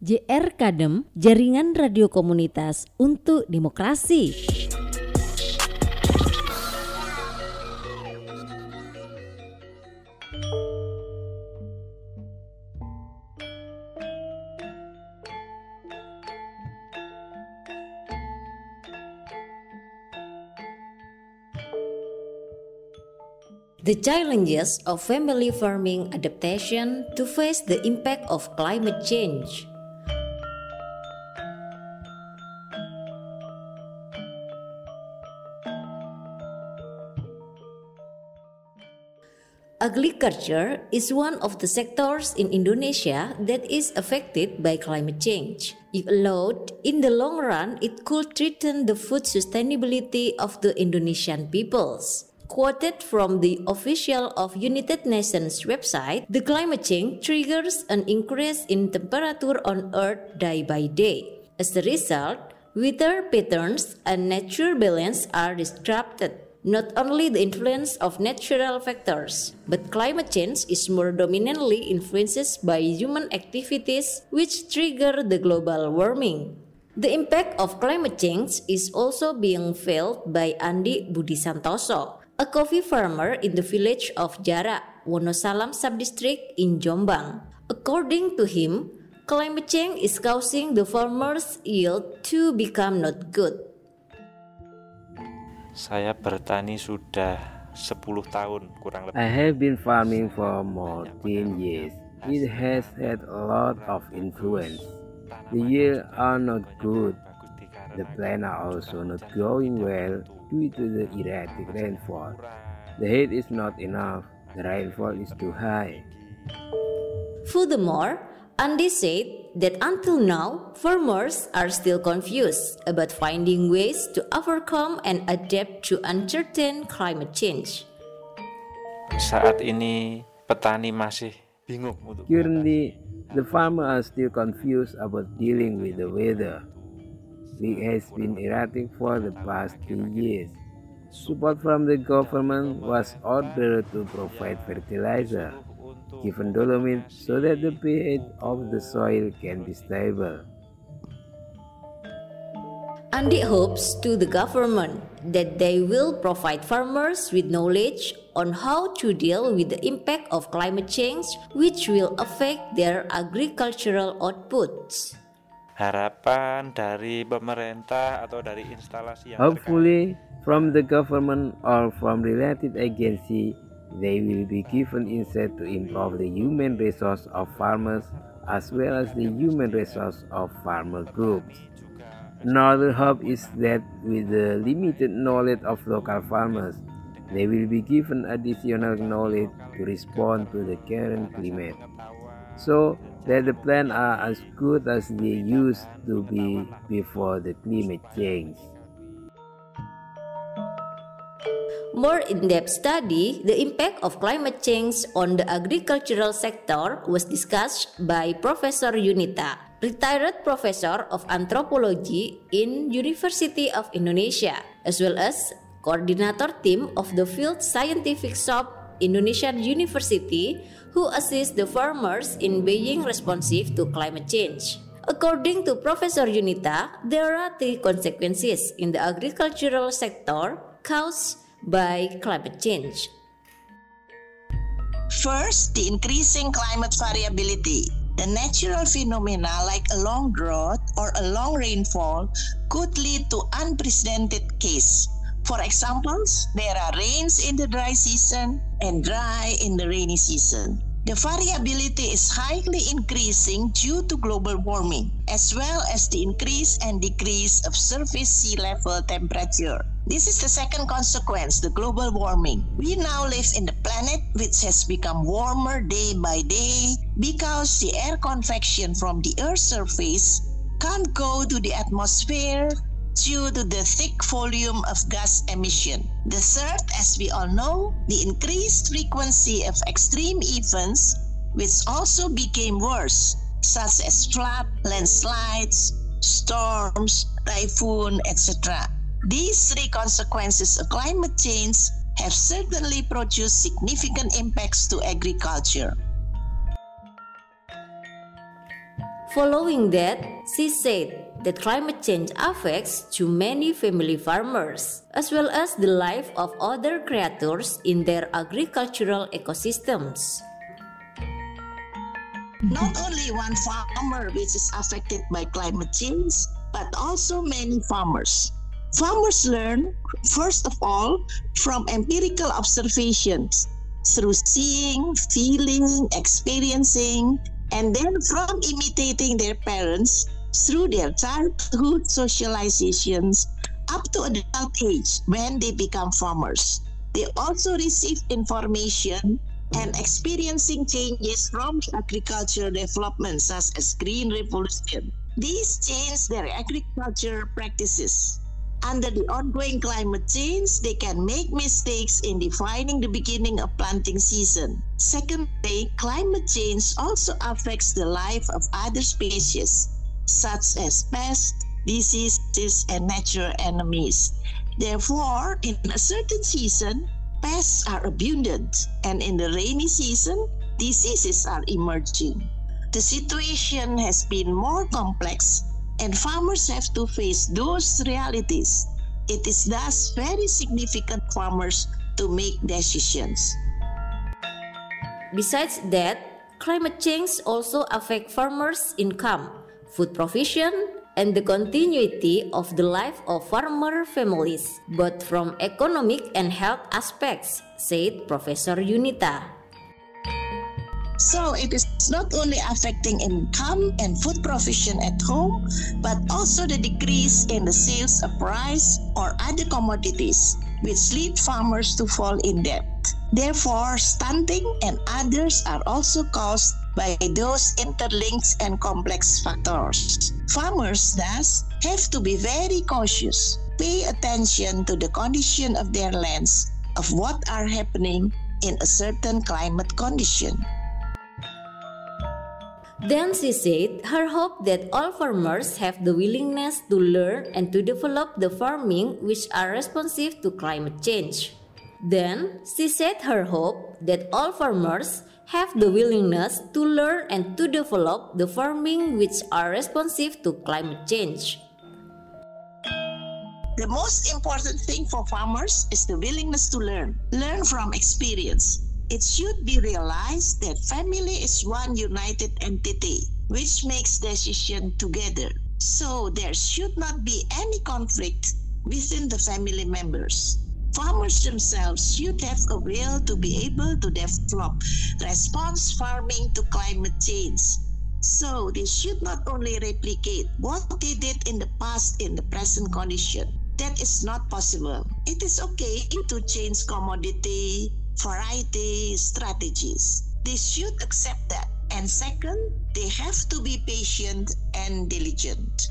JR Kadem, Jaringan Radio Komunitas untuk Demokrasi. The challenges of family farming adaptation to face the impact of climate change. Agriculture is one of the sectors in Indonesia that is affected by climate change. If allowed, in the long run, it could threaten the food sustainability of the Indonesian peoples. Quoted from the official of United Nations website, the climate change triggers an increase in temperature on Earth day by day. As a result, weather patterns and nature balance are disrupted. Not only the influence of natural factors, but climate change is more dominantly influenced by human activities which trigger the global warming. The impact of climate change is also being felt by Andi Budi Santoso, a coffee farmer in the village of Jara, Wonosalam subdistrict in Jombang. According to him, climate change is causing the farmers' yield to become not good. Saya bertani sudah 10 tahun kurang lebih. I have been farming for more than 10 years. It has had a lot of influence. The yields are not good. The plants are also not growing well due to the erratic rainfall. The heat is not enough. The rainfall is too high. Furthermore, Andi said that until now, farmers are still confused about finding ways to overcome and adapt to uncertain climate change. Saat ini petani masih bingung untuk Currently, the farmers are still confused about dealing with the weather. It has been erratic for the past two years. Support from the government was ordered to provide fertilizer given dolomite so that the pH of the soil can be stable. Andi hopes to the government that they will provide farmers with knowledge on how to deal with the impact of climate change which will affect their agricultural outputs. harapan dari pemerintah atau dari instalasi yang Hopefully, from the government or from related agency, they will be given insight to improve the human resource of farmers as well as the human resource of farmer groups. Another hope is that with the limited knowledge of local farmers, they will be given additional knowledge to respond to the current climate, so that the plants are as good as they used to be before the climate change. More in-depth study, the impact of climate change on the agricultural sector was discussed by Professor Yunita, retired professor of anthropology in University of Indonesia, as well as coordinator team of the field scientific shop Indonesian University who assist the farmers in being responsive to climate change. According to Professor Yunita, there are three consequences in the agricultural sector caused by climate change. First, the increasing climate variability. The natural phenomena like a long drought or a long rainfall could lead to unprecedented case. For examples, there are rains in the dry season and dry in the rainy season. The variability is highly increasing due to global warming, as well as the increase and decrease of surface sea level temperature. This is the second consequence, the global warming. We now live in a planet which has become warmer day by day because the air convection from the Earth's surface can't go to the atmosphere due to the thick volume of gas emission. The third, as we all know, the increased frequency of extreme events, which also became worse, such as flood, landslides, storms, typhoon, etc. These three consequences of climate change have certainly produced significant impacts to agriculture. Following that, she said that climate change affects to many family farmers, as well as the life of other creatures in their agricultural ecosystems. Not only one farmer which is affected by climate change, but also many farmers. Farmers learn, first of all, from empirical observations through seeing, feeling, experiencing, and then from imitating their parents through their childhood socializations up to adult age when they become farmers. They also receive information and experiencing changes from agricultural development such as green revolution. These change their agriculture practices. Under the ongoing climate change, they can make mistakes in defining the beginning of planting season. Secondly, climate change also affects the life of other species, such as pests, diseases, and natural enemies. Therefore, in a certain season, pests are abundant, and in the rainy season, diseases are emerging. The situation has been more complex and farmers have to face those realities. It is thus very significant for farmers to make decisions. Besides that, climate change also affect farmers' income, food provision, and the continuity of the life of farmer families, both from economic and health aspects, said Professor Yunita. So it is not only affecting income and food provision at home, but also the decrease in the sales of rice or other commodities, which lead farmers to fall in debt. Therefore, stunting and others are also caused by those interlinked and complex factors. Farmers thus have to be very cautious, pay attention to the condition of their lands, of what are happening in a certain climate condition. Then she said her hope that all farmers have the willingness to learn and to develop the farming which are responsive to climate change. Then she said her hope that all farmers have the willingness to learn and to develop the farming which are responsive to climate change. The most important thing for farmers is the willingness to learn, learn from experience it should be realized that family is one united entity which makes decision together. So there should not be any conflict within the family members. Farmers themselves should have a will to be able to develop response farming to climate change. So they should not only replicate what they did in the past in the present condition. That is not possible. It is okay to change commodity, variety strategies. They should accept that. And second, they have to be patient and diligent.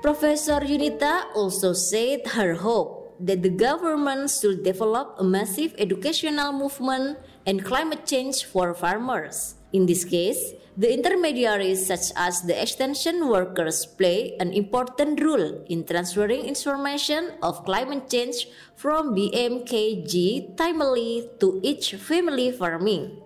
Professor Yunita also said her hope that the government should develop a massive educational movement and climate change for farmers. In this case, the intermediaries such as the extension workers play an important role in transferring information of climate change from BMKG timely to each family farming.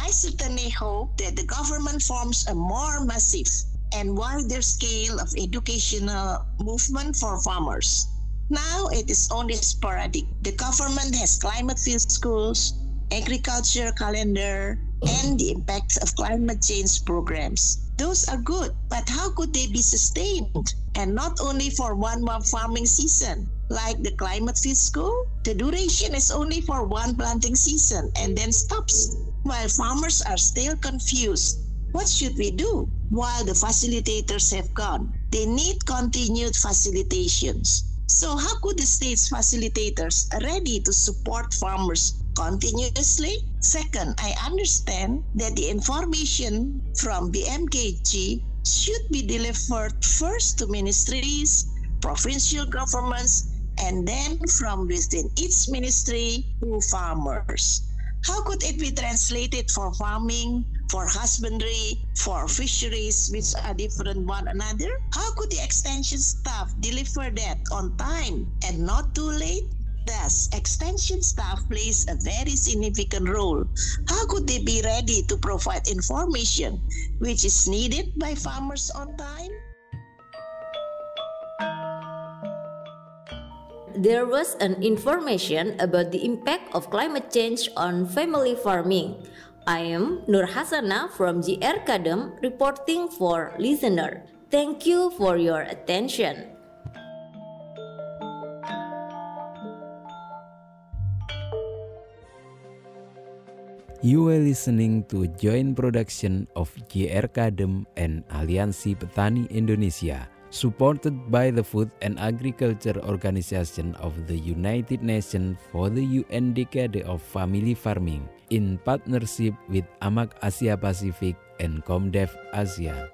I certainly hope that the government forms a more massive and wider scale of educational movement for farmers. Now it is only sporadic. The government has climate field schools, agriculture calendar, and the impacts of climate change programs. Those are good, but how could they be sustained? And not only for one farming season. Like the climate fiscal, the duration is only for one planting season and then stops. While farmers are still confused, what should we do? While the facilitators have gone, they need continued facilitations. So how could the state's facilitators ready to support farmers continuously. Second, I understand that the information from BMKG should be delivered first to ministries, provincial governments, and then from within each ministry to farmers. How could it be translated for farming, for husbandry, for fisheries, which are different one another? How could the extension staff deliver that on time and not too late? Thus, extension staff plays a very significant role. How could they be ready to provide information which is needed by farmers on time? There was an information about the impact of climate change on family farming. I am Nur Hasana from JR Kadem reporting for listener. Thank you for your attention. You are listening to a joint production of GR Kadem and Aliansi Petani Indonesia, supported by the Food and Agriculture Organization of the United Nations for the UN Decade of Family Farming in partnership with AMAC Asia Pacific and Comdev Asia.